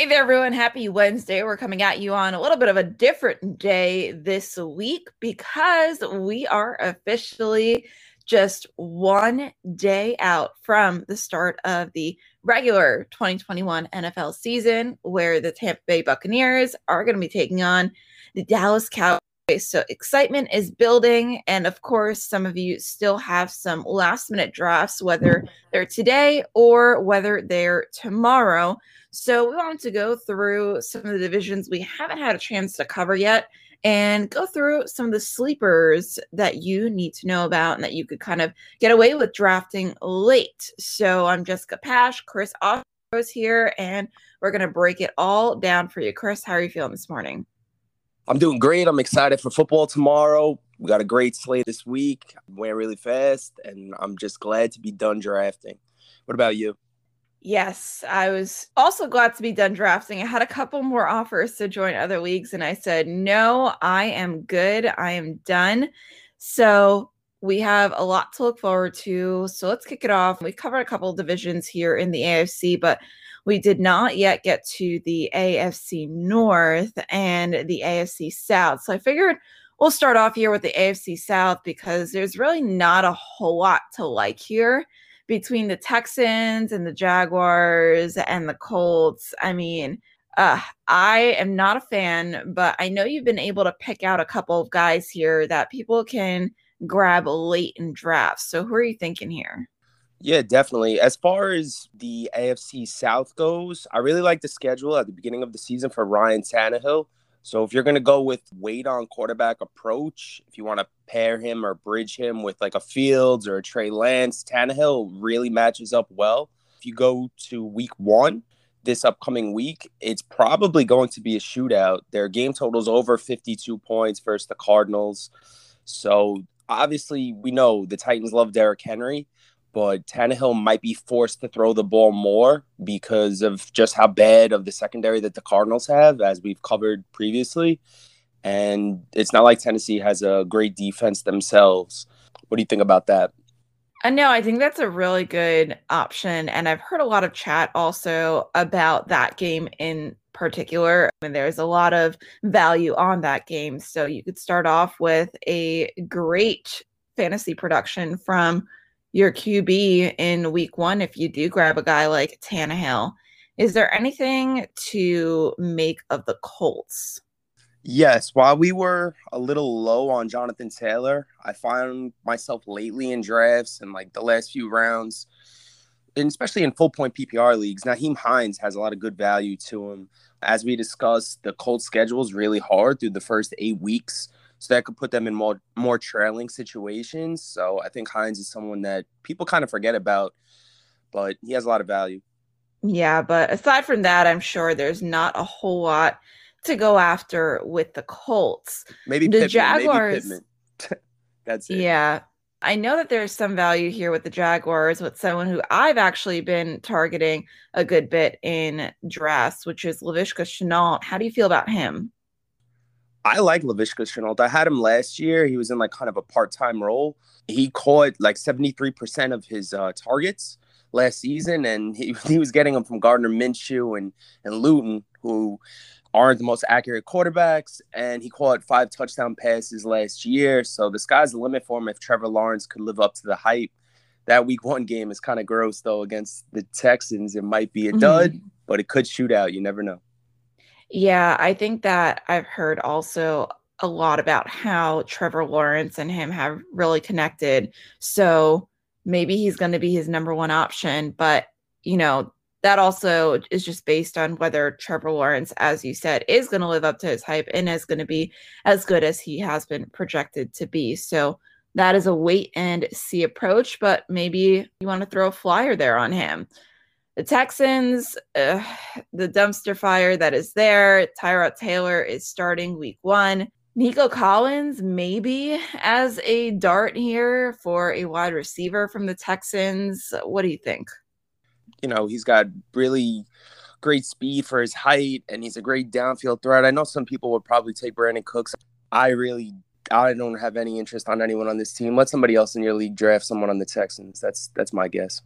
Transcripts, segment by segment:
Hey there, everyone. Happy Wednesday. We're coming at you on a little bit of a different day this week because we are officially just one day out from the start of the regular 2021 NFL season, where the Tampa Bay Buccaneers are going to be taking on the Dallas Cowboys. So excitement is building. And of course, some of you still have some last minute drafts, whether they're today or whether they're tomorrow. So we wanted to go through some of the divisions we haven't had a chance to cover yet and go through some of the sleepers that you need to know about and that you could kind of get away with drafting late. So I'm Jessica Pash, Chris Ostro's here, and we're going to break it all down for you. Chris, how are you feeling this morning? I'm doing great. I'm excited for football tomorrow. We got a great slate this week. Went really fast, and I'm just glad to be done drafting. What about you? Yes, I was also glad to be done drafting. I had a couple more offers to join other leagues, and I said, no, I am good. I am done. So we have a lot to look forward to. So let's kick it off. We covered a couple divisions here in the AFC, but we did not yet get to the AFC North and the AFC South. So I figured we'll start off here with the AFC South because there's really not a whole lot to like here between the Texans and the Jaguars and the Colts. I mean, uh, I am not a fan, but I know you've been able to pick out a couple of guys here that people can grab late in drafts. So who are you thinking here? Yeah, definitely. As far as the AFC South goes, I really like the schedule at the beginning of the season for Ryan Tannehill. So if you're going to go with weight on quarterback approach, if you want to pair him or bridge him with like a Fields or a Trey Lance, Tannehill really matches up well. If you go to week one, this upcoming week, it's probably going to be a shootout. Their game total's over 52 points versus the Cardinals. So obviously, we know the Titans love Derrick Henry but Tannehill might be forced to throw the ball more because of just how bad of the secondary that the Cardinals have, as we've covered previously. And it's not like Tennessee has a great defense themselves. What do you think about that? I uh, know. I think that's a really good option. And I've heard a lot of chat also about that game in particular. I mean, there's a lot of value on that game. So you could start off with a great fantasy production from your QB in week one if you do grab a guy like Tannehill. Is there anything to make of the Colts? Yes, while we were a little low on Jonathan Taylor, I found myself lately in drafts and like the last few rounds, and especially in full point PPR leagues. Nyheim Hines has a lot of good value to him. As we discussed, the Colts schedule is really hard through the first eight weeks so that could put them in more more trailing situations. So I think Hines is someone that people kind of forget about, but he has a lot of value. Yeah, but aside from that, I'm sure there's not a whole lot to go after with the Colts. Maybe the Pittman, Jaguars. Maybe That's it. Yeah. I know that there's some value here with the Jaguars with someone who I've actually been targeting a good bit in drafts, which is Laviska Shenault. How do you feel about him? I like Laviska Shenault. I had him last year. He was in like kind of a part time role. He caught like 73% of his uh, targets last season, and he, he was getting them from Gardner Minshew and, and Luton, who aren't the most accurate quarterbacks. And he caught five touchdown passes last year. So the sky's the limit for him if Trevor Lawrence could live up to the hype. That week one game is kind of gross, though, against the Texans. It might be a dud, mm-hmm. but it could shoot out. You never know. Yeah, I think that I've heard also a lot about how Trevor Lawrence and him have really connected. So maybe he's going to be his number one option. But, you know, that also is just based on whether Trevor Lawrence, as you said, is going to live up to his hype and is going to be as good as he has been projected to be. So that is a wait and see approach, but maybe you want to throw a flyer there on him. The Texans, the dumpster fire that is there. Tyrod Taylor is starting week one. Nico Collins, maybe as a dart here for a wide receiver from the Texans. What do you think? You know, he's got really great speed for his height and he's a great downfield threat. I know some people would probably take Brandin Cooks. I really I don't have any interest on anyone on this team. Let somebody else in your league draft someone on the Texans. That's that's my guess.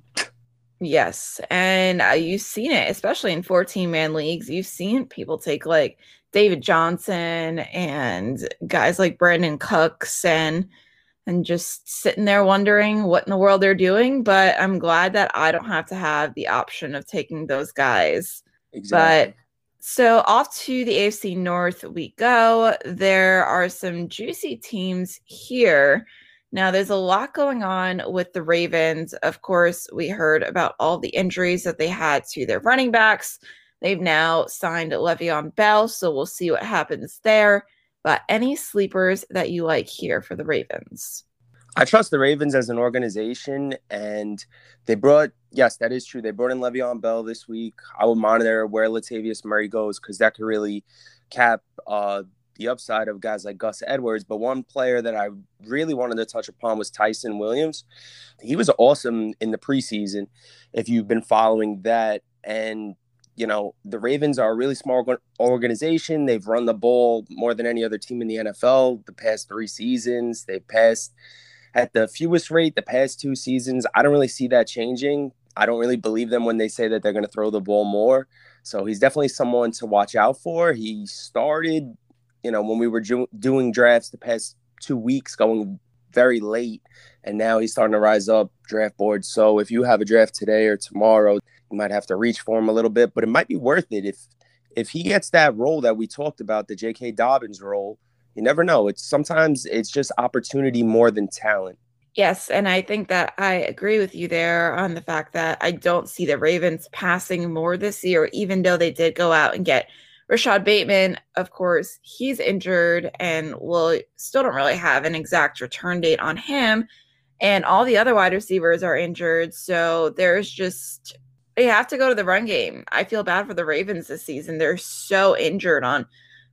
Yes, and uh, you've seen it, especially in 14 man leagues. You've seen people take like David Johnson and guys like Brandin Cooks and and just sitting there wondering what in the world they're doing. But I'm glad that I don't have to have the option of taking those guys. Exactly. But so off to the AFC North we go. There are some juicy teams here. Now, there's a lot going on with the Ravens. Of course, we heard about all the injuries that they had to their running backs. They've now signed Le'Veon Bell, so we'll see what happens there. But any sleepers that you like here for the Ravens? I trust the Ravens as an organization, and they brought yes, that is true. They brought in Le'Veon Bell this week. I will monitor where Latavius Murray goes because that could really cap uh, the upside of guys like Gus Edwards. But one player that I really wanted to touch upon was Ty'Son Williams. He was awesome in the preseason. If you've been following that, and you know the Ravens are a really small organization. They've run the ball more than any other team in the NFL the past three seasons. They've passed at the fewest rate the past two seasons. I don't really see that changing. I don't really believe them when they say that they're going to throw the ball more. So he's definitely someone to watch out for. He started, you know, when we were ju- doing drafts the past two weeks, going very late, and now he's starting to rise up draft boards. So if you have a draft today or tomorrow, you might have to reach for him a little bit, but it might be worth it if if he gets that role that we talked about, the J.K. Dobbins role you never know. It's sometimes it's just opportunity more than talent. Yes, and I think that I agree with you there on the fact that I don't see the Ravens passing more this year, even though they did go out and get Rashod Bateman. Of course, he's injured and will still don't really have an exact return date on him. And all the other wide receivers are injured. So there's just they have to go to the run game. I feel bad for the Ravens this season. They're so injured on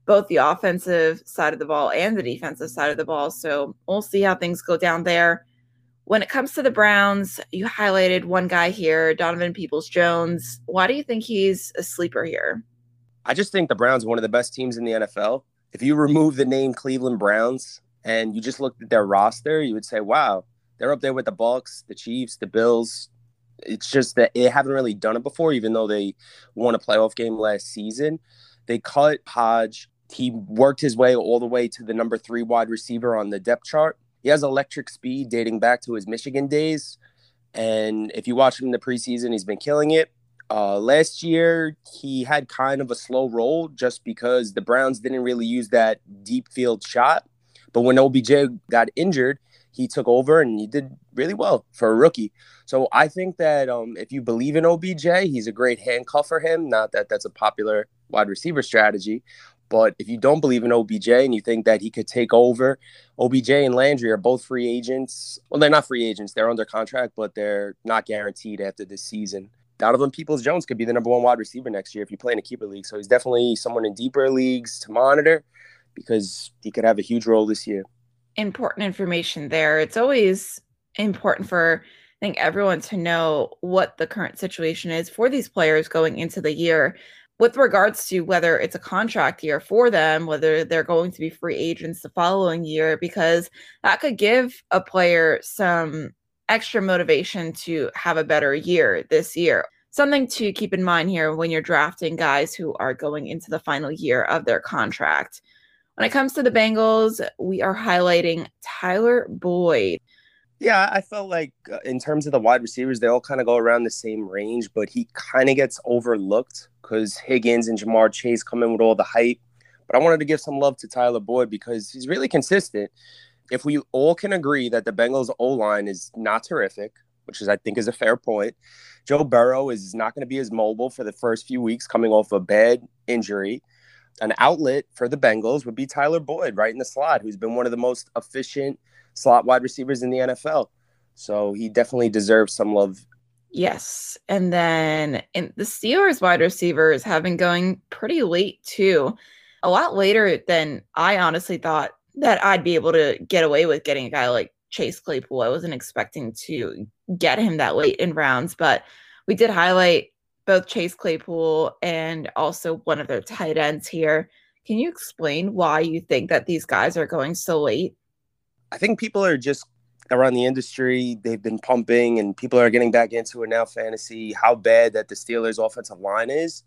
both the offensive side of the ball and the defensive side of the ball. So we'll see how things go down there. When it comes to the Browns, you highlighted one guy here, Donovan Peoples Jones. Why do you think he's a sleeper here? I just think the Browns are one of the best teams in the NFL. If you remove the name Cleveland Browns and you just looked at their roster, you would say, wow, they're up there with the Bucks, the Chiefs, the Bills. It's just that they haven't really done it before, even though they won a playoff game last season. They cut Hodge he worked his way all the way to the number three wide receiver on the depth chart. He has electric speed dating back to his Michigan days. And if you watch him in the preseason, he's been killing it. Uh, last year, he had kind of a slow roll just because the Browns didn't really use that deep field shot. But when OBJ got injured, he took over and he did really well for a rookie. So I think that um, if you believe in OBJ, he's a great handcuff for him. Not that that's a popular wide receiver strategy, but if you don't believe in OBJ and you think that he could take over, OBJ and Landry are both free agents. Well, they're not free agents, they're under contract, but they're not guaranteed after this season. Donovan Peoples Jones could be the number one wide receiver next year if you play in a keeper league. So he's definitely someone in deeper leagues to monitor because he could have a huge role this year. Important information there. It's always important for I think everyone to know what the current situation is for these players going into the year with regards to whether it's a contract year for them, whether they're going to be free agents the following year, because that could give a player some extra motivation to have a better year this year. Something to keep in mind here when you're drafting guys who are going into the final year of their contract. When it comes to the Bengals, we are highlighting Tyler Boyd. Yeah, I felt like uh, in terms of the wide receivers, they all kind of go around the same range, but he kind of gets overlooked because Higgins and Ja'Marr Chase come in with all the hype. But I wanted to give some love to Tyler Boyd because he's really consistent. If we all can agree that the Bengals O line is not terrific, which is I think is a fair point, Joe Burrow is not going to be as mobile for the first few weeks coming off a bad injury. An outlet for the Bengals would be Tyler Boyd right in the slot, who's been one of the most efficient slot wide receivers in the NFL. So he definitely deserves some love Yes. And then in the Steelers wide receivers have been going pretty late too. A lot later than I honestly thought that I'd be able to get away with getting a guy like Chase Claypool. I wasn't expecting to get him that late in rounds, but we did highlight both Chase Claypool and also one of their tight ends here. Can you explain why you think that these guys are going so late? I think people are just around the industry. They've been pumping, and people are getting back into it now. Fantasy, how bad that the Steelers' offensive line is.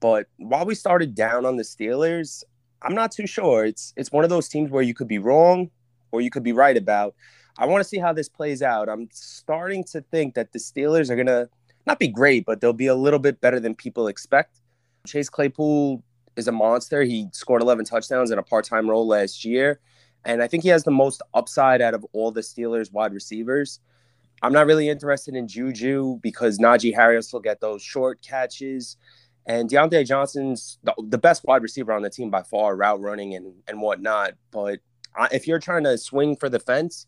But while we started down on the Steelers, I'm not too sure. It's it's one of those teams where you could be wrong or you could be right about. I want to see how this plays out. I'm starting to think that the Steelers are gonna not be great, but they'll be a little bit better than people expect. Chase Claypool is a monster. He scored 11 touchdowns in a part-time role last year, and I think he has the most upside out of all the Steelers wide receivers. I'm not really interested in Juju because Najee Harris will get those short catches. And Diontae Johnson's the, the best wide receiver on the team by far, route running and, and whatnot. But if you're trying to swing for the fence,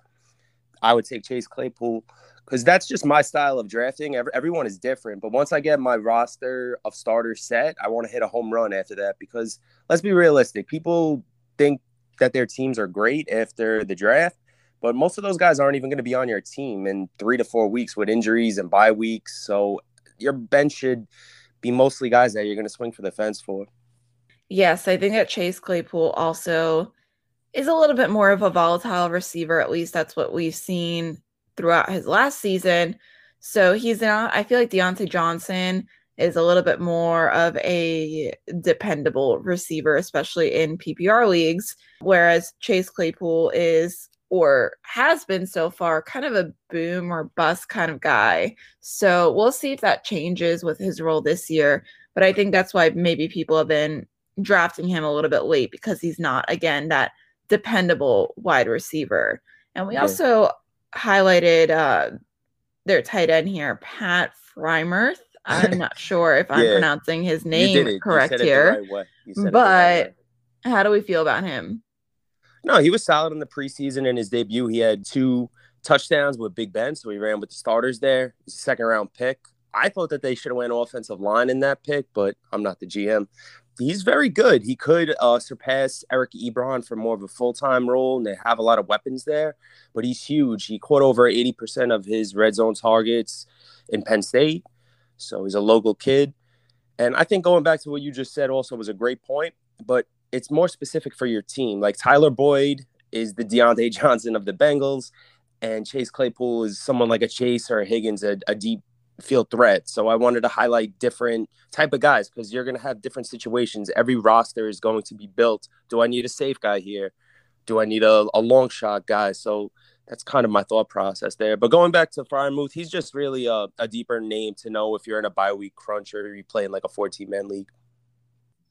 I would take Chase Claypool because that's just my style of drafting. Every, everyone is different. But once I get my roster of starters set, I want to hit a home run after that because let's be realistic. People think that their teams are great after the draft, but most of those guys aren't even going to be on your team in three to four weeks with injuries and bye weeks. So your bench should be mostly guys that you're going to swing for the fence for. Yes, I think that Chase Claypool also is a little bit more of a volatile receiver. At least that's what we've seen throughout his last season. So he's not, I feel like Diontae Johnson is a little bit more of a dependable receiver, especially in PPR leagues, whereas Chase Claypool is or has been so far kind of a boom or bust kind of guy. So we'll see if that changes with his role this year. But I think that's why maybe people have been drafting him a little bit late because he's not, again, that dependable wide receiver. And we yeah. also highlighted uh, their tight end here, Pat Freiermuth. I'm not sure if I'm yeah. pronouncing his name correct here, right but right how do we feel about him? No, he was solid in the preseason. In his debut, he had two touchdowns with Big Ben, so he ran with the starters there. He's a second round pick. I thought that they should have went offensive line in that pick, but I'm not the GM. He's very good. He could uh, surpass Eric Ebron for more of a full time role, and they have a lot of weapons there. But he's huge. He caught over 80% of his red zone targets in Penn State, so he's a local kid. And I think going back to what you just said also was a great point. But it's more specific for your team. Like Tyler Boyd is the Diontae Johnson of the Bengals, and Chase Claypool is someone like a Chase or a Higgins, a, a deep field threat. So I wanted to highlight different type of guys because you're going to have different situations. Every roster is going to be built. Do I need a safe guy here? Do I need a, a long shot guy? So that's kind of my thought process there. But going back to Freiermuth, he's just really a, a deeper name to know if you're in a bye week crunch or you're playing like a 14 man league.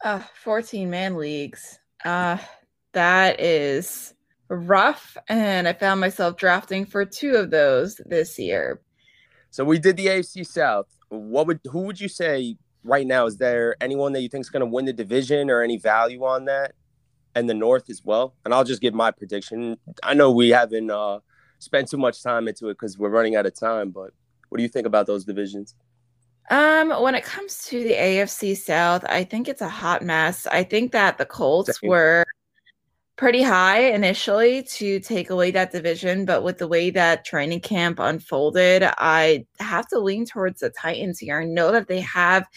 Uh, 14 man leagues. Uh, that is rough. And I found myself drafting for two of those this year. So we did the AFC South. What would who would you say right now? Is there anyone that you think is going to win the division or any value on that? And the North as well. And I'll just give my prediction. I know we haven't uh, spent too much time into it because we're running out of time, but what do you think about those divisions? Um, when it comes to the AFC South, I think it's a hot mess. I think that the Colts were pretty high initially to take away that division, but with the way that training camp unfolded, I have to lean towards the Titans here. I know that they have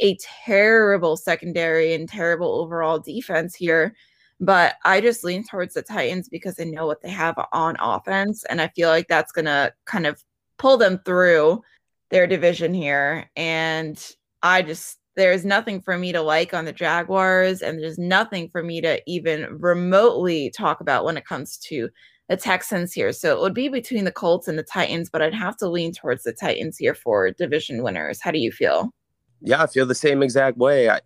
a terrible secondary and terrible overall defense here, but I just lean towards the Titans because I know what they have on offense, and I feel like that's gonna kind of pull them through their division here. And I just, there's nothing for me to like on the Jaguars, and there's nothing for me to even remotely talk about when it comes to the Texans here. So it would be between the Colts and the Titans, but I'd have to lean towards the Titans here for division winners. How do you feel? Yeah, I feel the same exact way. I,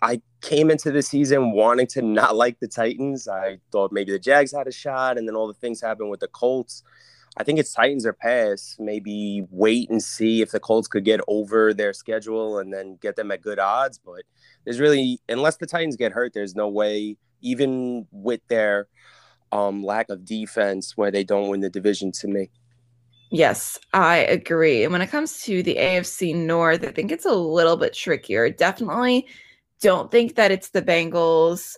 I came into the season wanting to not like the Titans. I thought maybe the Jags had a shot, and then all the things happened with the Colts. I think it's Titans or pass. Maybe wait and see if the Colts could get over their schedule and then get them at good odds. But there's really, unless the Titans get hurt, there's no way, even with their um, lack of defense, where they don't win the division to me. Yes, I agree. And when it comes to the AFC North, I think it's a little bit trickier. Definitely don't think that it's the Bengals.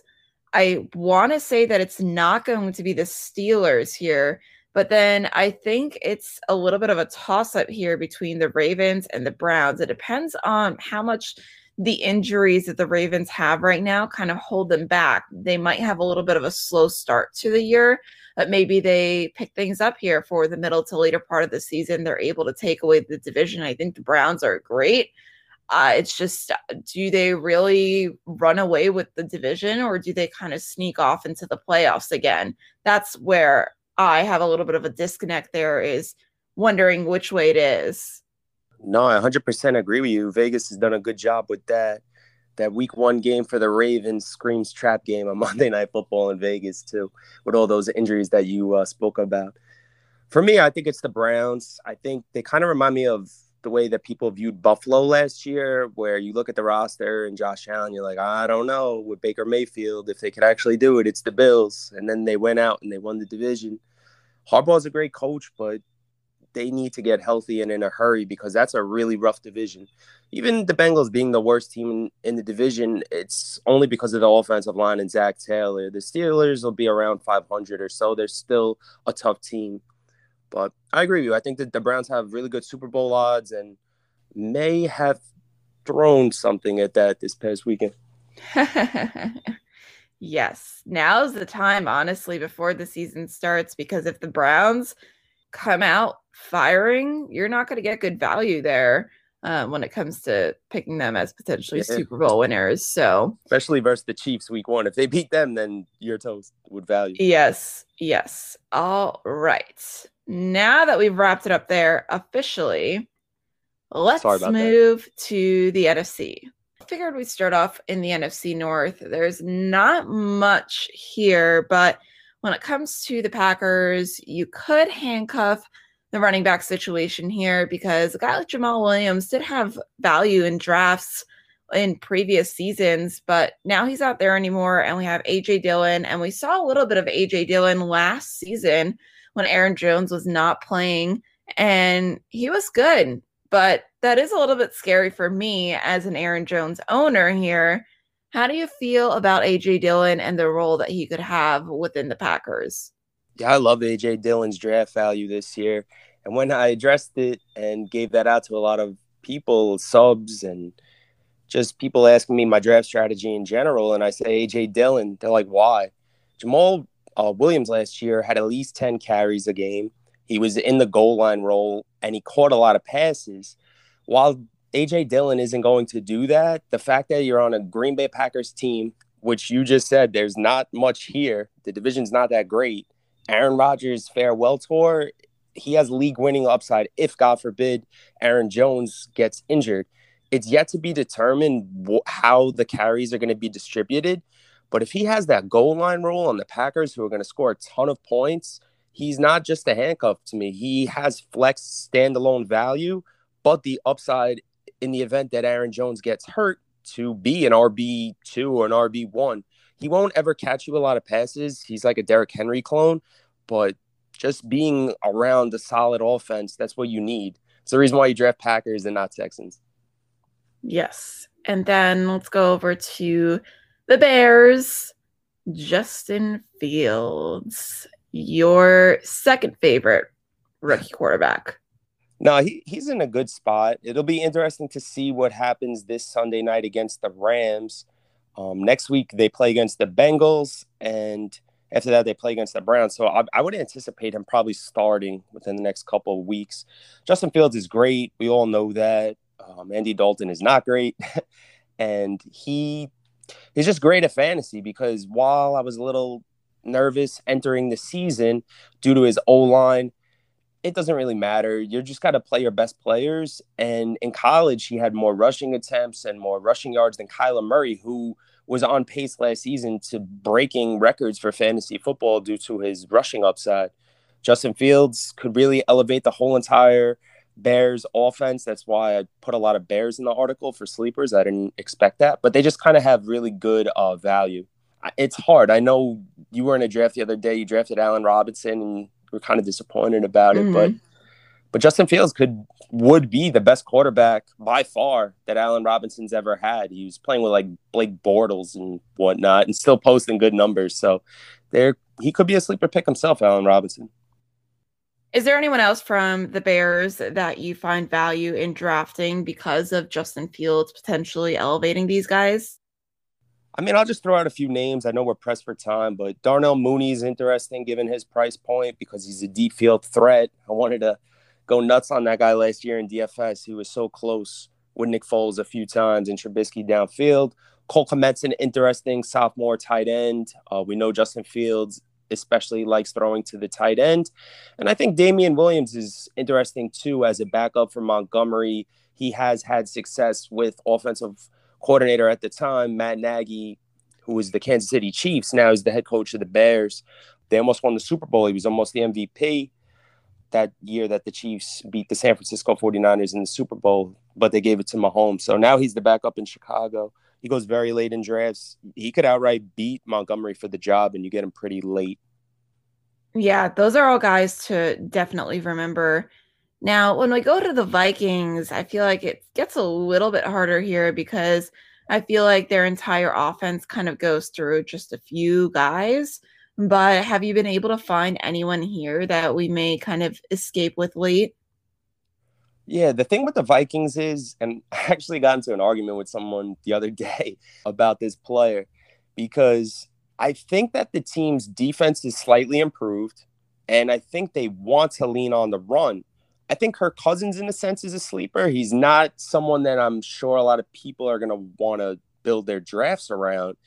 I want to say that it's not going to be the Steelers here but then I think it's a little bit of a toss up here between the Ravens and the Browns. It depends on how much the injuries that the Ravens have right now kind of hold them back. They might have a little bit of a slow start to the year, but maybe they pick things up here for the middle to later part of the season. They're able to take away the division. I think the Browns are great. Uh, it's just, do they really run away with the division or do they kind of sneak off into the playoffs again? That's where I have a little bit of a disconnect there is wondering which way it is. No, I 100% agree with you. Vegas has done a good job with that. That week one game for the Ravens screams trap game on Monday Night Football in Vegas, too, with all those injuries that you uh, spoke about. For me, I think it's the Browns. I think they kind of remind me of the way that people viewed Buffalo last year, where you look at the roster and Josh Allen, you're like, I don't know with Baker Mayfield if they could actually do it. It's the Bills, and then they went out and they won the division. Harbaugh's a great coach, but they need to get healthy and in a hurry because that's a really rough division. Even the Bengals being the worst team in, in the division, it's only because of the offensive line and Zac Taylor. The Steelers will be around 500 or so. They're still a tough team. But I agree with you. I think that the Browns have really good Super Bowl odds and may have thrown something at that this past weekend. yes. Now's the time, honestly, before the season starts, because if the Browns come out firing, you're not going to get good value there um, when it comes to picking them as potentially yeah. Super Bowl winners. So, especially versus the Chiefs week one, if they beat them, then your toast would value. Yes, yes. All right. Now that we've wrapped it up there officially, let's move that. to the NFC. I figured we'd start off in the NFC North. There's not much here, but when it comes to the Packers, you could handcuff the running back situation here because a guy like Jamaal Williams did have value in drafts in previous seasons, but now he's not there anymore. And we have AJ Dillon, and we saw a little bit of AJ Dillon last season when Aaron Jones was not playing, and he was good. But that is a little bit scary for me as an Aaron Jones owner here. How do you feel about AJ Dillon and the role that he could have within the Packers? Yeah, I love AJ Dillon's draft value this year. And when I addressed it and gave that out to a lot of people, subs, and just people asking me my draft strategy in general, and I say AJ Dillon, they're like, why? Jamaal uh, Williams last year had at least 10 carries a game. He was in the goal line role and he caught a lot of passes. While AJ Dillon isn't going to do that, the fact that you're on a Green Bay Packers team, which you just said there's not much here, the division's not that great, Aaron Rodgers' farewell tour, he has league winning upside if, God forbid, Aaron Jones gets injured. It's yet to be determined wh- how the carries are going to be distributed. But if he has that goal line role on the Packers, who are going to score a ton of points, he's not just a handcuff to me. He has flex standalone value, but the upside in the event that Aaron Jones gets hurt to be an RB2 or an RB1 he won't ever catch you a lot of passes. He's like a Derrick Henry clone, but just being around the solid offense, that's what you need. It's the reason why you draft Packers and not Texans. Yes. And then let's go over to the Bears. Justin Fields, your second favorite rookie quarterback. No, he, he's in a good spot. It'll be interesting to see what happens this Sunday night against the Rams. Um, next week they play against the Bengals, and after that they play against the Browns. So I, I, would anticipate him probably starting within the next couple of weeks. Justin Fields is great. We all know that. Um, Andy Dalton is not great, and he he's just great at fantasy because while I was a little nervous entering the season due to his O line. It doesn't really matter. You're just got to play your best players. And in college, he had more rushing attempts and more rushing yards than Kyler Murray, who was on pace last season to breaking records for fantasy football due to his rushing upside. Justin Fields could really elevate the whole entire Bears offense. That's why I put a lot of Bears in the article for sleepers. I didn't expect that, but they just kind of have really good uh, value. It's hard. I know you were in a draft the other day. You drafted Allen Robinson, and we're kind of disappointed about it. Mm-hmm. But but Justin Fields could would be the best quarterback by far that Allen Robinson's ever had. He was playing with like Blake Bortles and whatnot, and still posting good numbers. So there, he could be a sleeper pick himself, Allen Robinson. Is there anyone else from the Bears that you find value in drafting because of Justin Fields potentially elevating these guys? I mean, I'll just throw out a few names. I know we're pressed for time, but Darnell Mooney is interesting given his price point because he's a deep field threat. I wanted to go nuts on that guy last year in DFS. He was so close with Nick Foles a few times and Trubisky downfield. Cole Kmet's an interesting sophomore tight end. Uh, we know Justin Fields especially likes throwing to the tight end. And I think Damien Williams is interesting too as a backup for Montgomery. He has had success with offensive coordinator at the time, Matt Nagy, who was the Kansas City Chiefs, now is the head coach of the Bears. They almost won the Super Bowl. He was almost the MVP that year that the Chiefs beat the San Francisco 49ers in the Super Bowl, but they gave it to Mahomes. So now he's the backup in Chicago. He goes very late in drafts. He could outright beat Montgomery for the job, and you get him pretty late. Yeah, those are all guys to definitely remember. Now, when we go to the Vikings, I feel like it gets a little bit harder here because I feel like their entire offense kind of goes through just a few guys. But have you been able to find anyone here that we may kind of escape with late? Yeah, the thing with the Vikings is, and I actually got into an argument with someone the other day about this player because I think that the team's defense is slightly improved, and I think they want to lean on the run. I think Kirk Cousins, in a sense, is a sleeper. He's not someone that I'm sure a lot of people are going to want to build their drafts around,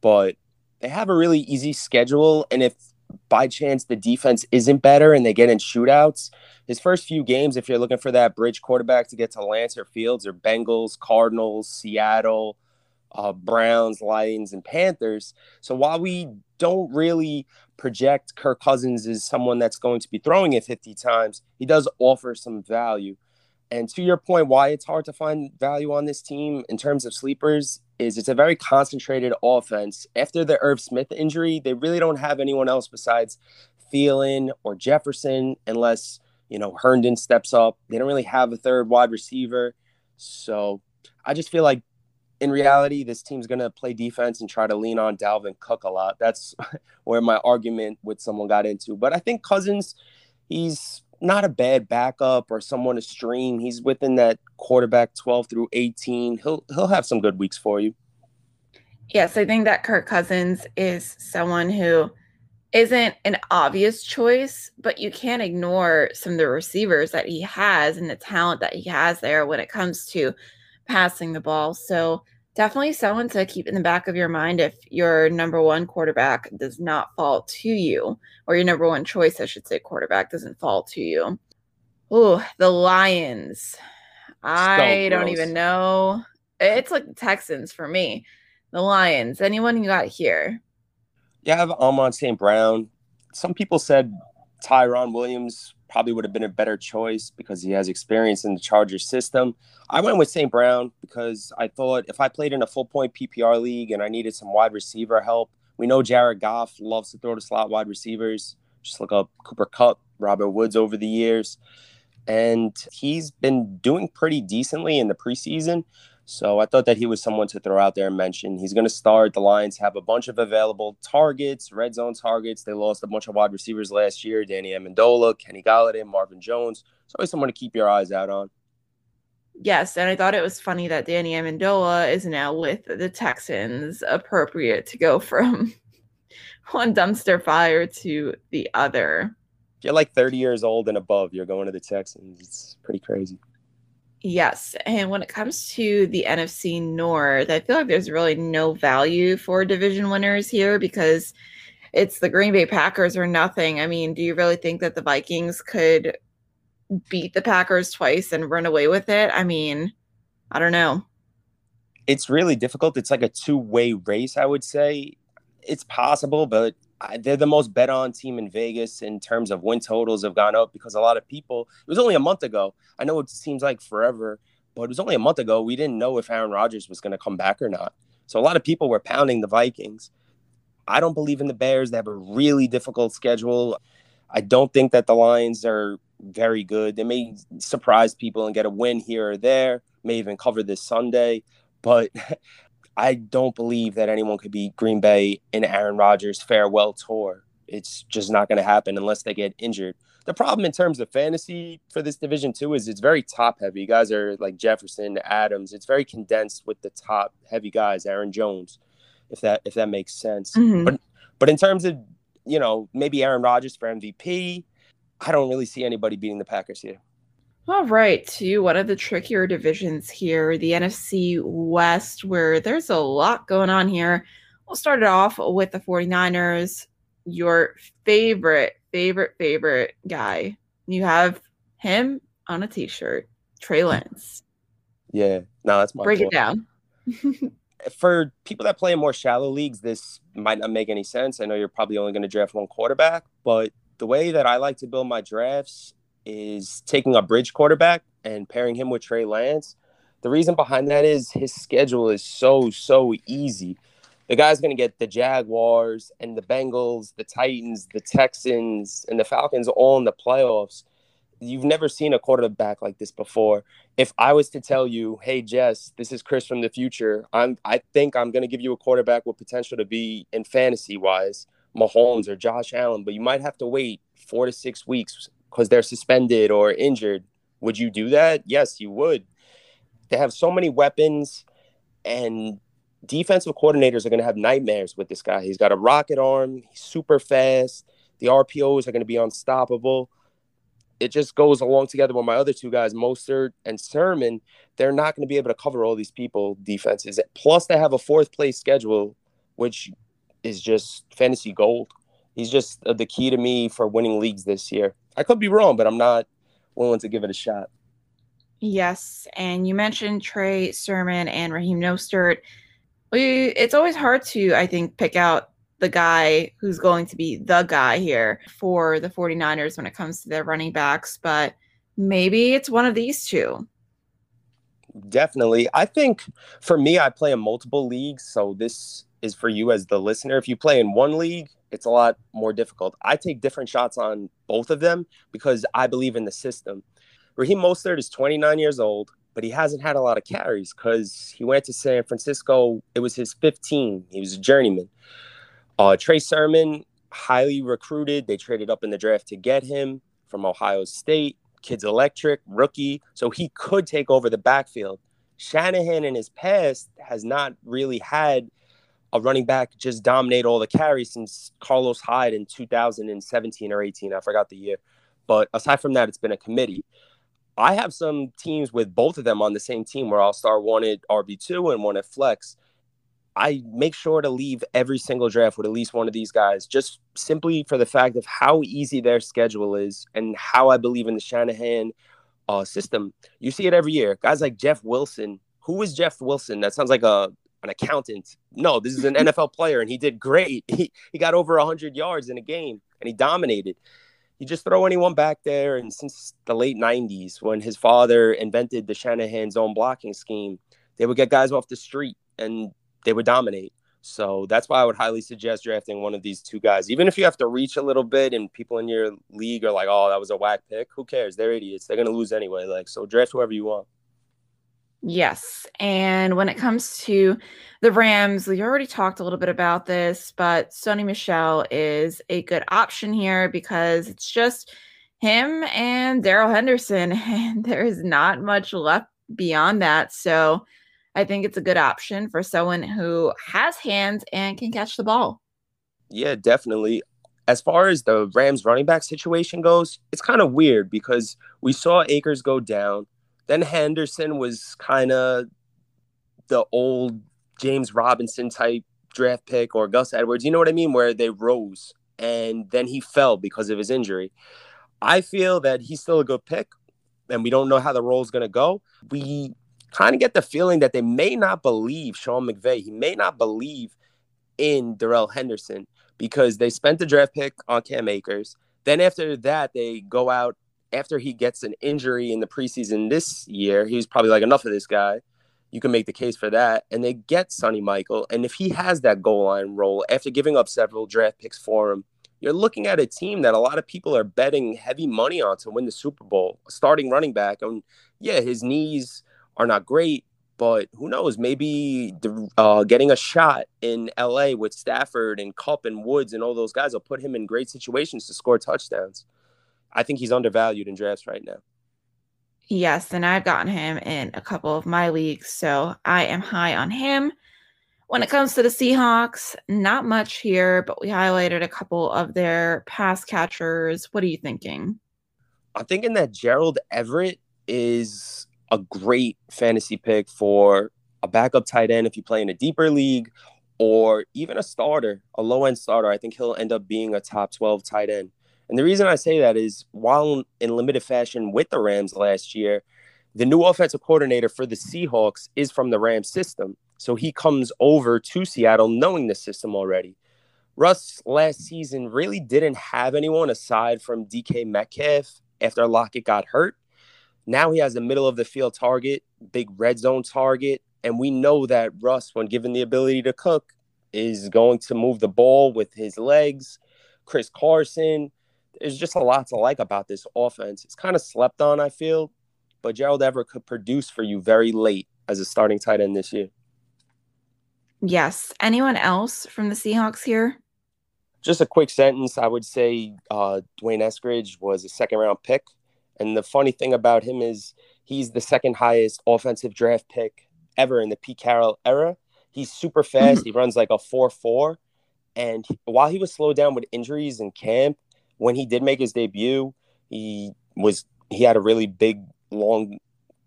but they have a really easy schedule. And if by chance the defense isn't better and they get in shootouts, his first few games, if you're looking for that bridge quarterback to get to Lancer Fields or Bengals, Cardinals, Seattle, uh, Browns, Lions, and Panthers. So while we don't really project Kirk Cousins as someone that's going to be throwing it 50 times, he does offer some value. And to your point, why it's hard to find value on this team in terms of sleepers is it's a very concentrated offense. After the Irv Smith injury, they really don't have anyone else besides Thielen or Jefferson, unless you know Herndon steps up. They don't really have a third wide receiver, so I just feel like in reality, this team's going to play defense and try to lean on Dalvin Cook a lot. That's where my argument with someone got into. But I think Cousins, he's not a bad backup or someone to stream. He's within that quarterback 12 through 18. He'll he'll have some good weeks for you. Yes, I think that Kirk Cousins is someone who isn't an obvious choice, but you can't ignore some of the receivers that he has and the talent that he has there when it comes to passing the ball. So definitely someone to keep in the back of your mind if your number one quarterback does not fall to you, or your number one choice, I should say, quarterback doesn't fall to you. Oh, the Lions. I don't even know. It's like Texans for me. The Lions. Anyone you got here? Yeah, I have Amon St. Brown. Some people said Tyrell Williams probably would have been a better choice because he has experience in the Charger system. I went with St. Brown because I thought if I played in a full point PPR league and I needed some wide receiver help, we know Jared Goff loves to throw to slot wide receivers. Just look up Cooper Kupp, Robert Woods over the years. And he's been doing pretty decently in the preseason. So I thought that he was someone to throw out there and mention. He's going to start. The Lions have a bunch of available targets, red zone targets. They lost a bunch of wide receivers last year Danny Amendola, Kenny Golladay, Marvin Jones. So always someone to keep your eyes out on. Yes, and I thought it was funny that Danny Amendola is now with the Texans, appropriate to go from one dumpster fire to the other. If you're like 30 years old and above, you're going to the Texans. It's pretty crazy. Yes. And when it comes to the NFC North, I feel like there's really no value for division winners here because it's the Green Bay Packers or nothing. I mean, do you really think that the Vikings could beat the Packers twice and run away with it? I mean, I don't know. It's really difficult. It's like a two way race, I would say. It's possible, but they're the most bet on team in Vegas in terms of win totals have gone up because a lot of people, it was only a month ago. I know it seems like forever, but it was only a month ago. We didn't know if Aaron Rodgers was going to come back or not. So a lot of people were pounding the Vikings. I don't believe in the Bears. They have a really difficult schedule. I don't think that the Lions are very good. They may surprise people and get a win here or there, may even cover this Sunday. But I don't believe that anyone could beat Green Bay in Aaron Rodgers' farewell tour. It's just not going to happen unless they get injured. The problem in terms of fantasy for this division too is it's very top heavy. You guys are like Jefferson, Adams. It's very condensed with the top heavy guys, Aaron Jones, if that if that makes sense. Mm-hmm. But but in terms of you know maybe Aaron Rodgers for MVP, I don't really see anybody beating the Packers here. All right, to one of the trickier divisions here, the NFC West, where there's a lot going on here. We'll start it off with the 49ers, your favorite, favorite, favorite guy. You have him on a t shirt, Trey Lance. Yeah, no, that's my break point. it down. For people that play in more shallow leagues, this might not make any sense. I know you're probably only going to draft one quarterback, but the way that I like to build my drafts is taking a bridge quarterback and pairing him with Trey Lance. The reason behind that is his schedule is so, so easy. The guy's going to get the Jaguars and the Bengals, the Titans, the Texans, and the Falcons all in the playoffs. You've never seen a quarterback like this before. If I was to tell you, "Hey Jess, this is Chris from the future. I'm I think I'm going to give you a quarterback with potential to be in fantasy wise, Mahomes or Josh Allen, but you might have to wait 4 to 6 weeks because they're suspended or injured. Would you do that? Yes, you would. They have so many weapons, and defensive coordinators are going to have nightmares with this guy. He's got a rocket arm, he's super fast. The RPOs are going to be unstoppable. It just goes along together with my other two guys, Mostert and Sermon. They're not going to be able to cover all these people defenses. Plus, they have a fourth place schedule, which is just fantasy gold. He's just uh, the key to me for winning leagues this year. I could be wrong, but I'm not willing to give it a shot. Yes, and you mentioned Trey Sermon and Raheem Mostert. We, it's always hard to, I think, pick out the guy who's going to be the guy here for the 49ers when it comes to their running backs, but maybe it's one of these two. Definitely. I think for me, I play in multiple leagues. So this is for you as the listener. If you play in one league, it's a lot more difficult. I take different shots on both of them because I believe in the system. Raheem Mostert is 29 years old, but he hasn't had a lot of carries because he went to San Francisco. It was his 15. He was a journeyman. Uh, Trey Sermon, highly recruited. They traded up in the draft to get him from Ohio State. Kid's electric, rookie. So he could take over the backfield. Shanahan in his past has not really had – a running back just dominate all the carries since Carlos Hyde in 2017 or 18. I forgot the year. But aside from that, it's been a committee. I have some teams with both of them on the same team where I'll start one at RB2 and one at flex. I make sure to leave every single draft with at least one of these guys, just simply for the fact of how easy their schedule is and how I believe in the Shanahan uh, system. You see it every year. Guys like Jeff Wilson. Who is Jeff Wilson? That sounds like a an accountant. No, this is an NFL player, and he did great. He, he got over 100 yards in a game, and he dominated. You just throw anyone back there, and since the late 90s, when his father invented the Shanahan zone blocking scheme, they would get guys off the street, and they would dominate. So that's why I would highly suggest drafting one of these two guys. Even if you have to reach a little bit and people in your league are like, oh, that was a whack pick, who cares? They're idiots. They're going to lose anyway. Like, so draft whoever you want. Yes. And when it comes to the Rams, we already talked a little bit about this, but Sony Michel is a good option here because it's just him and Darrell Henderson, and there is not much left beyond that. So I think it's a good option for someone who has hands and can catch the ball. Yeah, definitely. As far as the Rams running back situation goes, it's kind of weird because we saw Akers go down then Henderson was kind of the old James Robinson type draft pick or Gus Edwards. You know what I mean? Where they rose and then he fell because of his injury. I feel that he's still a good pick and we don't know how the role is going to go. We kind of get the feeling that they may not believe Sean McVay. He may not believe in Darrell Henderson because they spent the draft pick on Cam Akers. Then after that, they go out after he gets an injury in the preseason this year, he was probably like, enough of this guy. You can make the case for that. And they get Sony Michel. And if he has that goal line role after giving up several draft picks for him, you're looking at a team that a lot of people are betting heavy money on to win the Super Bowl, starting running back. And yeah, his knees are not great, But who knows? Maybe the, uh, getting a shot in LA with Stafford and Kupp and Woods and all those guys will put him in great situations to score touchdowns. I think he's undervalued in drafts right now. Yes, and I've gotten him in a couple of my leagues, so I am high on him. When it comes to the Seahawks, not much here, but we highlighted a couple of their pass catchers. What are you thinking? I'm thinking that Gerald Everett is a great fantasy pick for a backup tight end if you play in a deeper league or even a starter, a low end starter. I think he'll end up being a top 12 tight end. And the reason I say that is while in limited fashion with the Rams last year, the new offensive coordinator for the Seahawks is from the Rams system. So he comes over to Seattle knowing the system already. Russ last season really didn't have anyone aside from DK Metcalf after Lockett got hurt. Now he has a middle of the field target, big red zone target. And we know that Russ, when given the ability to cook, is going to move the ball with his legs. Chris Carson, there's just a lot to like about this offense. It's kind of slept on, I feel, but Gerald Everett could produce for you very late as a starting tight end this year. Yes. Anyone else from the Seahawks here? Just a quick sentence. I would say uh, D'Wayne Eskridge was a second round pick. And the funny thing about him is he's the second highest offensive draft pick ever in the Pete Carroll era. He's super fast. Mm-hmm. He runs like a 4 4. And while he was slowed down with injuries in camp, when he did make his debut, he was he had a really big long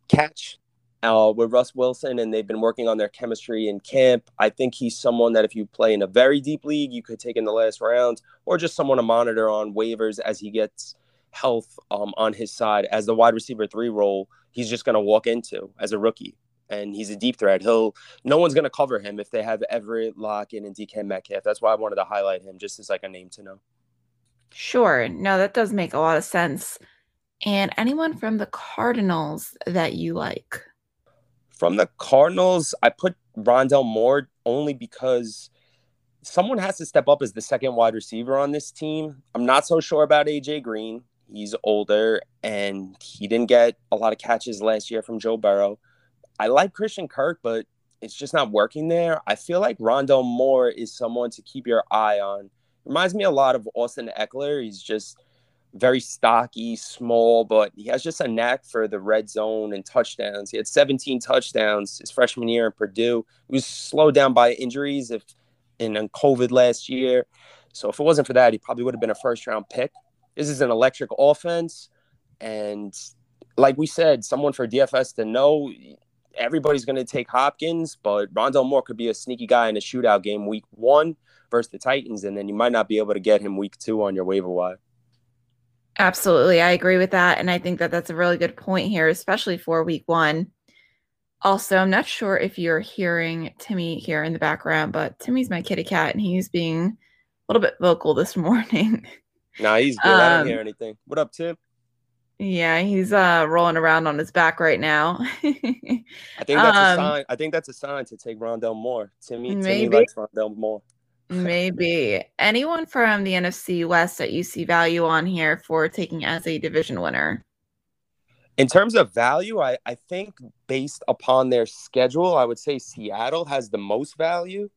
catch uh, with Russ Wilson, and they've been working on their chemistry in camp. I think he's someone that if you play in a very deep league, you could take in the last round, or just someone to monitor on waivers as he gets health um, on his side as the wide receiver three role he's just going to walk into as a rookie and he's a deep threat. He'll no one's going to cover him if they have everett lockett and dk metcalf. That's why i wanted to highlight him just as like a name to know sure no that does make a lot of sense and anyone from the cardinals that you like from the cardinals i put rondale moore only because someone has to step up as the second wide receiver on this team i'm not so sure about aj green He's older and he didn't get a lot of catches last year from Joe Burrow. I like Christian Kirk, but it's just not working there. I feel like Rondale Moore is someone to keep your eye on. Reminds me a lot of Austin Ekeler. He's just very stocky, small, but he has just a knack for the red zone and touchdowns. He had 17 touchdowns his freshman year in Purdue. He was slowed down by injuries if in COVID last year. So if it wasn't for that, he probably would have been a first round pick. This is an electric offense. And like we said, someone for DFS to know everybody's going to take Hopkins, but Rondale Moore could be a sneaky guy in a shootout game week one versus the Titans, and then you might not be able to get him week two on your waiver wire. Absolutely. I agree with that. And I think that that's a really good point here, especially for week one. Also, I'm not sure if you're hearing Timmy here in the background, but Timmy's my kitty cat and he's being a little bit vocal this morning. Nah, he's good. Um, I don't hear anything. What up, Tim? Yeah, he's uh rolling around on his back right now. I think that's um, a sign. I think that's a sign to take Rondale Moore. Timmy, maybe. Timmy likes Rondale Moore. maybe anyone from the NFC West that you see value on here for taking as a division winner. In terms of value, I, I think based upon their schedule, I would say Seattle has the most value.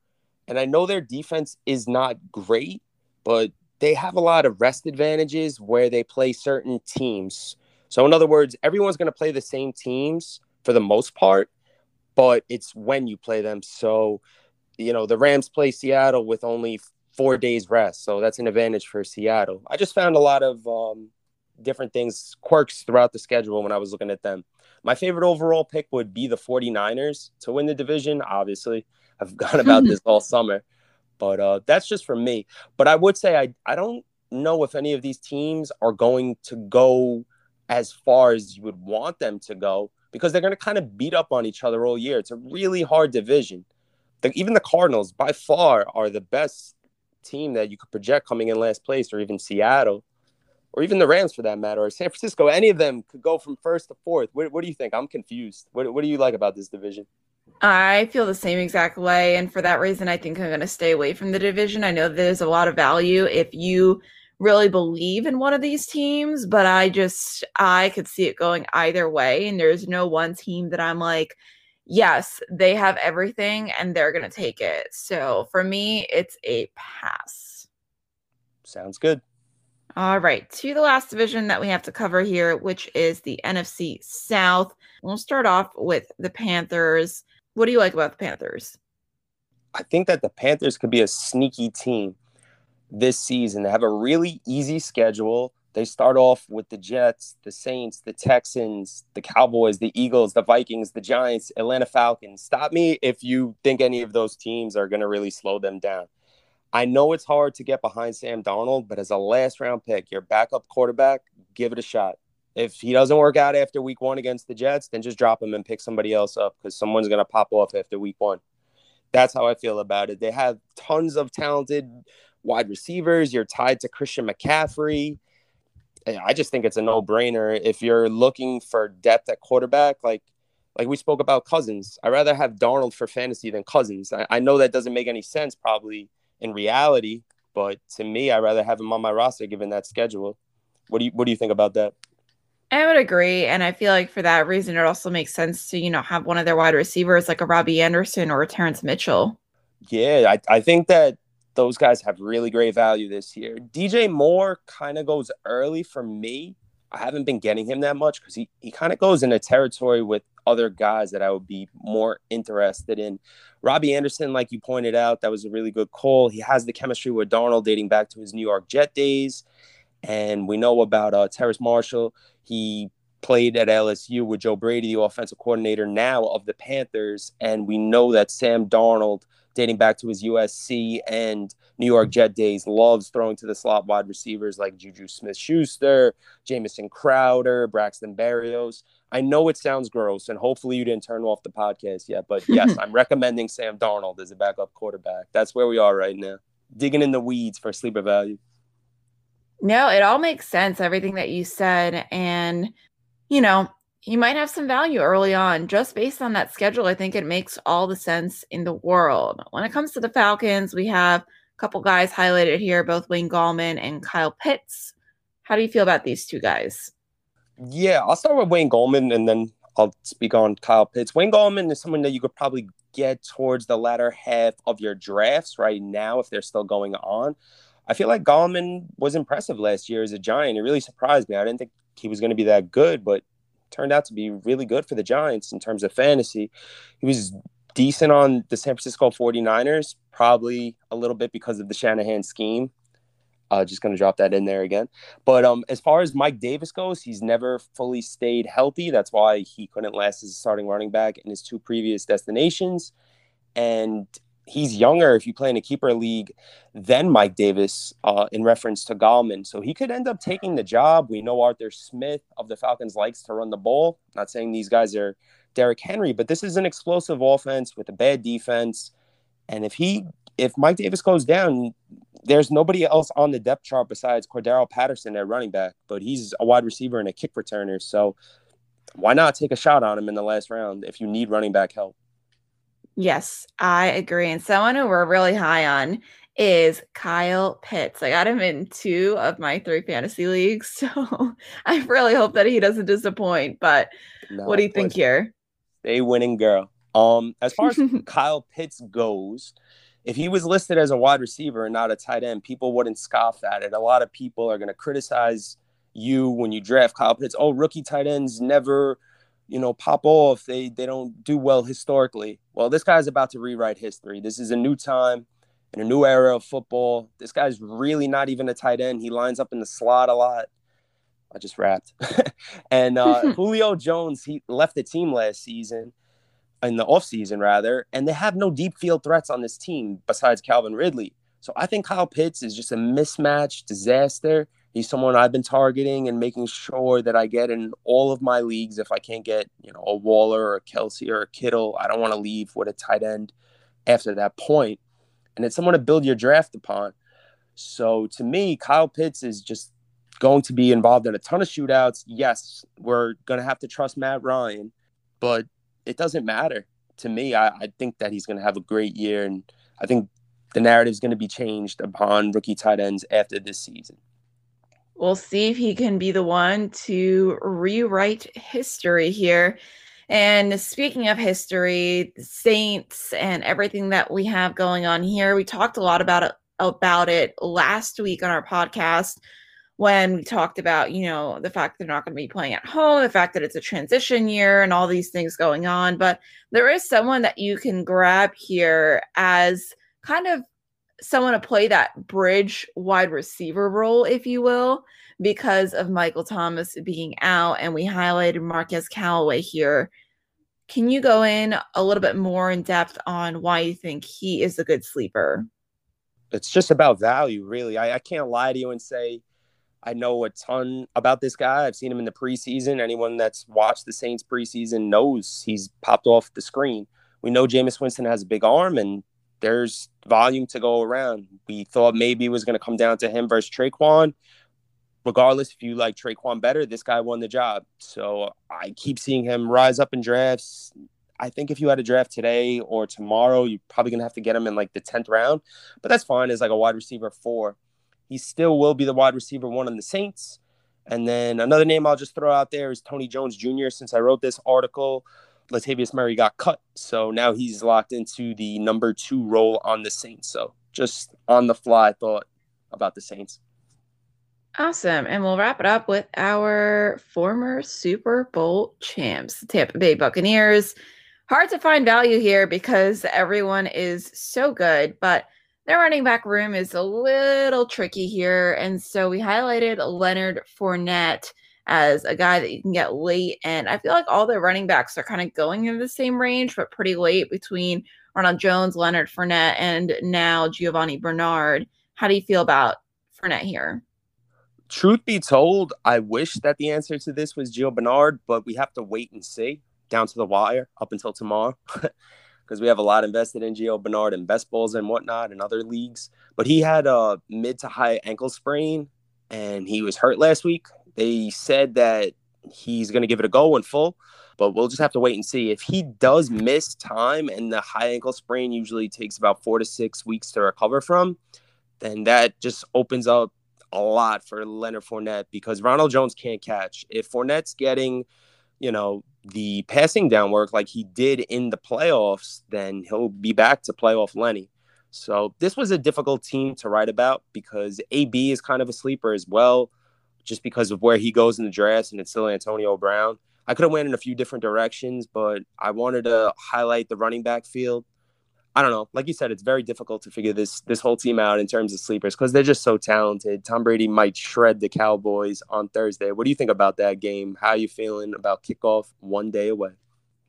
And I know their defense is not great, but they have a lot of rest advantages where they play certain teams. So, in other words, everyone's going to play the same teams for the most part, but it's when you play them. So, you know, the Rams play Seattle with only four days rest. So, that's an advantage for Seattle. I just found a lot of um, different things, quirks throughout the schedule when I was looking at them. My favorite overall pick would be the 49ers to win the division. Obviously, I've gone about this all summer. But uh, that's just for me. But I would say I, I don't know if any of these teams are going to go as far as you would want them to go because they're going to kind of beat up on each other all year. It's a really hard division. The, even the Cardinals, by far, are the best team that you could project coming in last place, or even Seattle, or even the Rams for that matter, or San Francisco. Any of them could go from first to fourth. What, what do you think? I'm confused. What, what do you like about this division? I feel the same exact way. And for that reason, I think I'm going to stay away from the division. I know there's a lot of value if you really believe in one of these teams, but I just, I could see it going either way. And there's no one team that I'm like, yes, they have everything and they're going to take it. So for me, it's a pass. Sounds good. All right, to the last division that we have to cover here, which is the NFC South. We'll start off with the Panthers. What do you like about the Panthers? I think that the Panthers could be a sneaky team this season. They have a really easy schedule. They start off with the Jets, the Saints, the Texans, the Cowboys, the Eagles, the Vikings, the Giants, Atlanta Falcons. Stop me if you think any of those teams are going to really slow them down. I know it's hard to get behind Sam Darnold, but as a last round pick, your backup quarterback, give it a shot. If he doesn't work out after week one against the Jets, then just drop him and pick somebody else up because someone's going to pop off after week one. That's how I feel about it. They have tons of talented wide receivers. You're tied to Christian McCaffrey. I just think it's a no brainer. If you're looking for depth at quarterback, like like we spoke about Cousins, I'd rather have Darnold for fantasy than Cousins. I, I know that doesn't make any sense probably in reality, but to me, I'd rather have him on my roster given that schedule. What do you what do you think about that? I would agree. And I feel like for that reason, it also makes sense to, you know, have one of their wide receivers like a Robby Anderson or a Terrence Mitchell. Yeah, I, I think that those guys have really great value this year. DJ Moore kind of goes early for me. I haven't been getting him that much because he, he kind of goes into territory with other guys that I would be more interested in. Robby Anderson, like you pointed out, that was a really good call. He has the chemistry with Darnold dating back to his New York Jet days. And we know about uh, Terrace Marshall. He played at LSU with Joe Brady, the offensive coordinator now of the Panthers. And we know that Sam Darnold – dating back to his USC and New York Jet days, loves throwing to the slot wide receivers like Juju Smith Schuster, Jamison Crowder, Braxton Berrios. I know it sounds gross, and hopefully you didn't turn off the podcast yet, but yes, I'm recommending Sam Darnold as a backup quarterback. That's where we are right now, digging in the weeds for sleeper value. No, it all makes sense, everything that you said. And, you know, you might have some value early on just based on that schedule. I think it makes all the sense in the world. When it comes to the Falcons, we have a couple guys highlighted here, both Wayne Gallman and Kyle Pitts. How do you feel about these two guys? Yeah, I'll start with Wayne Gallman and then I'll speak on Kyle Pitts. Wayne Gallman is someone that you could probably get towards the latter half of your drafts right now if they're still going on. I feel like Gallman was impressive last year as a Giant. It really surprised me. I didn't think he was going to be that good, but turned out to be really good for the Giants in terms of fantasy. He was decent on the San Francisco 49ers, probably a little bit because of the Shanahan scheme. Uh, just going to drop that in there again. But um, as far as Mike Davis goes, he's never fully stayed healthy. That's why he couldn't last as a starting running back in his two previous destinations. And he's younger if you play in a keeper league than Mike Davis uh, in reference to Gallman. So he could end up taking the job. We know Arthur Smith of the Falcons likes to run the ball. Not saying these guys are Derrick Henry, but this is an explosive offense with a bad defense. And if he if Mike Davis goes down, there's nobody else on the depth chart besides Cordarrelle Patterson at running back, but he's a wide receiver and a kick returner. So why not take a shot on him in the last round if you need running back help? Yes, I agree. And someone who we're really high on is Kyle Pitts. I got him in two of my three fantasy leagues. So I really hope that he doesn't disappoint. But no, what do you think here? Stay winning, girl. Um, as far as Kyle Pitts goes, if he was listed as a wide receiver and not a tight end, people wouldn't scoff at it. A lot of people are going to criticize you when you draft Kyle Pitts. Oh, rookie tight ends never you know, pop off. They they don't do well historically. Well, this guy's about to rewrite history. This is a new time and a new era of football. This guy's really not even a tight end. He lines up in the slot a lot. I just rapped. and uh, Julio Jones, he left the team last season, in the offseason rather, and they have no deep field threats on this team besides Calvin Ridley. So I think Kyle Pitts is just a mismatch disaster. He's someone I've been targeting and making sure that I get in all of my leagues. If I can't get, you know, a Waller or a Kelce or a Kittle, I don't want to leave with a tight end after that point. And it's someone to build your draft upon. So to me, Kyle Pitts is just going to be involved in a ton of shootouts. Yes, we're going to have to trust Matt Ryan, but it doesn't matter to me. I, I think that he's going to have a great year. And I think the narrative is going to be changed upon rookie tight ends after this season. We'll see if he can be the one to rewrite history here. And speaking of history, Saints and everything that we have going on here, we talked a lot about it about it last week on our podcast when we talked about, you know, the fact they're not going to be playing at home, the fact that it's a transition year and all these things going on. But there is someone that you can grab here as kind of someone to play that bridge wide receiver role, if you will, because of Michael Thomas being out. And we highlighted Marquez Callaway here. Can you go in a little bit more in depth on why you think he is a good sleeper? It's just about value, really. I, I can't lie to you and say I know a ton about this guy. I've seen him in the preseason. Anyone that's watched the Saints preseason knows he's popped off the screen. We know Jameis Winston has a big arm, and there's volume to go around. We thought maybe it was going to come down to him versus Tre'Quan. Regardless, if you like Tre'Quan better, this guy won the job. So I keep seeing him rise up in drafts. I think if you had a draft today or tomorrow, you're probably going to have to get him in like the 10th round, but that's fine as like a wide receiver four. He still will be the wide receiver one on the Saints. And then another name I'll just throw out there is Tony Jones Jr. Since I wrote this article, Latavius Murray got cut. So now he's locked into the number two role on the Saints. So just on the fly thought about the Saints. Awesome. And we'll wrap it up with our former Super Bowl champs, the Tampa Bay Buccaneers. Hard to find value here because everyone is so good, but their running back room is a little tricky here. And so we highlighted Leonard Fournette as a guy that you can get late. And I feel like all the running backs are kind of going in the same range, but pretty late between Ronald Jones, Leonard Fournette, and now Giovani Bernard. How do you feel about Fournette here? Truth be told, I wish that the answer to this was Gio Bernard, but we have to wait and see down to the wire up until tomorrow. because we have a lot invested in Gio Bernard and best balls and whatnot and other leagues. But he had a mid to high ankle sprain and he was hurt last week. They said that he's going to give it a go in full, but we'll just have to wait and see. If he does miss time and the high ankle sprain usually takes about four to six weeks to recover from, then that just opens up a lot for Leonard Fournette because Ronald Jones can't catch. If Fournette's getting, you know, the passing down work like he did in the playoffs, then he'll be back to playoff Lenny. So this was a difficult team to write about because AB is kind of a sleeper as well just because of where he goes in the draft, and it's still Antonio Brown. I could have went in a few different directions, but I wanted to highlight the running back field. I don't know. Like you said, it's very difficult to figure this this whole team out in terms of sleepers because they're just so talented. Tom Brady might shred the Cowboys on Thursday. What do you think about that game? How are you feeling about kickoff one day away?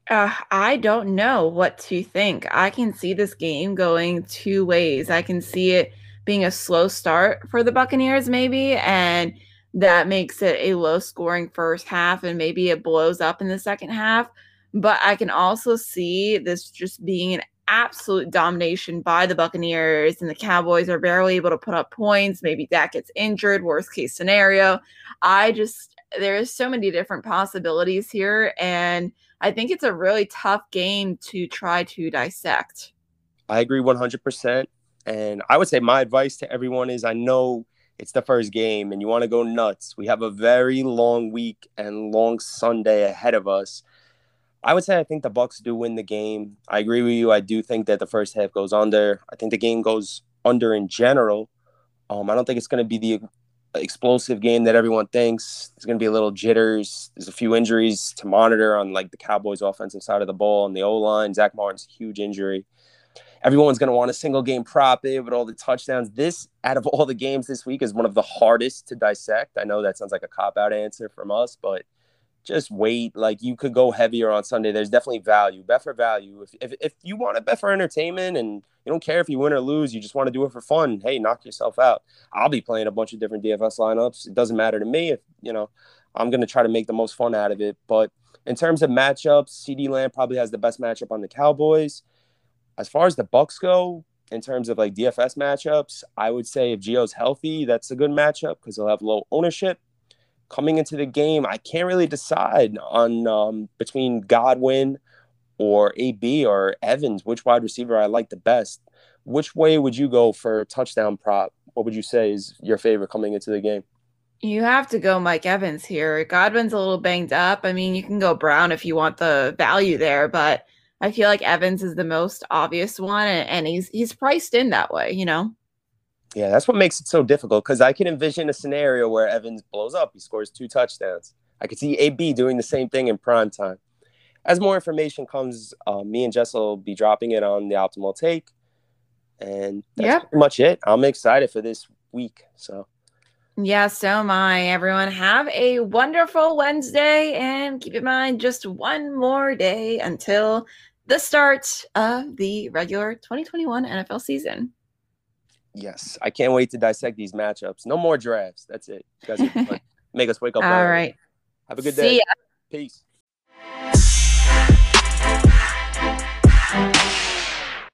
Uh, I don't know what to think. I can see this game going two ways. I can see it being a slow start for the Buccaneers, maybe, and that makes it a low scoring first half and maybe it blows up in the second half. But I can also see this just being an absolute domination by the Buccaneers, and the Cowboys are barely able to put up points. Maybe Dak gets injured, worst case scenario. I just, there is so many different possibilities here. And I think it's a really tough game to try to dissect. I agree 100%. And I would say my advice to everyone is I know it's the first game and you want to go nuts. We have a very long week and long Sunday ahead of us. I would say I think the Bucs do win the game. I agree with you. I do think that the first half goes under. I think the game goes under in general. Um, I don't think it's going to be the explosive game that everyone thinks. There's going to be a little jitters. There's a few injuries to monitor on like the Cowboys' offensive side of the ball and the O line. Zack Martin's huge injury everyone's going to want a single game prop it with all the touchdowns. This, out of all the games this week, is one of the hardest to dissect. I know that sounds like a cop out answer from us, but just wait. Like you could go heavier on Sunday. There's definitely value. Bet for value. If, if, if you want to bet for entertainment and you don't care if you win or lose, you just want to do it for fun. Hey, knock yourself out. I'll be playing a bunch of different DFS lineups. It doesn't matter to me if you know. I'm going to try to make the most fun out of it. But in terms of matchups, CeeDee Lamb probably has the best matchup on the Cowboys. As far as the Bucs go, in terms of like DFS matchups, I would say if Gio's healthy, that's a good matchup because he'll have low ownership. Coming into the game, I can't really decide on um, between Godwin or AB or Evans, which wide receiver I like the best. Which way would you go for touchdown prop? What would you say is your favorite coming into the game? You have to go Mike Evans here. Godwin's a little banged up. I mean, you can go Brown if you want the value there, but I feel like Evans is the most obvious one, and, and he's he's priced in that way, you know. Yeah, that's what makes it so difficult because I can envision a scenario where Evans blows up, he scores two touchdowns. I could see AB doing the same thing in prime time. As more information comes, uh, me and Jess will be dropping it on the optimal take, and that's yep. pretty much it. I'm excited for this week. So. Yeah, so am I. Everyone, have a wonderful Wednesday and keep in mind just one more day until the start of the regular 2021 NFL season. Yes, I can't wait to dissect these matchups. No more drafts. That's it. You guys make us wake up. All right. Have a good day. See ya. Peace.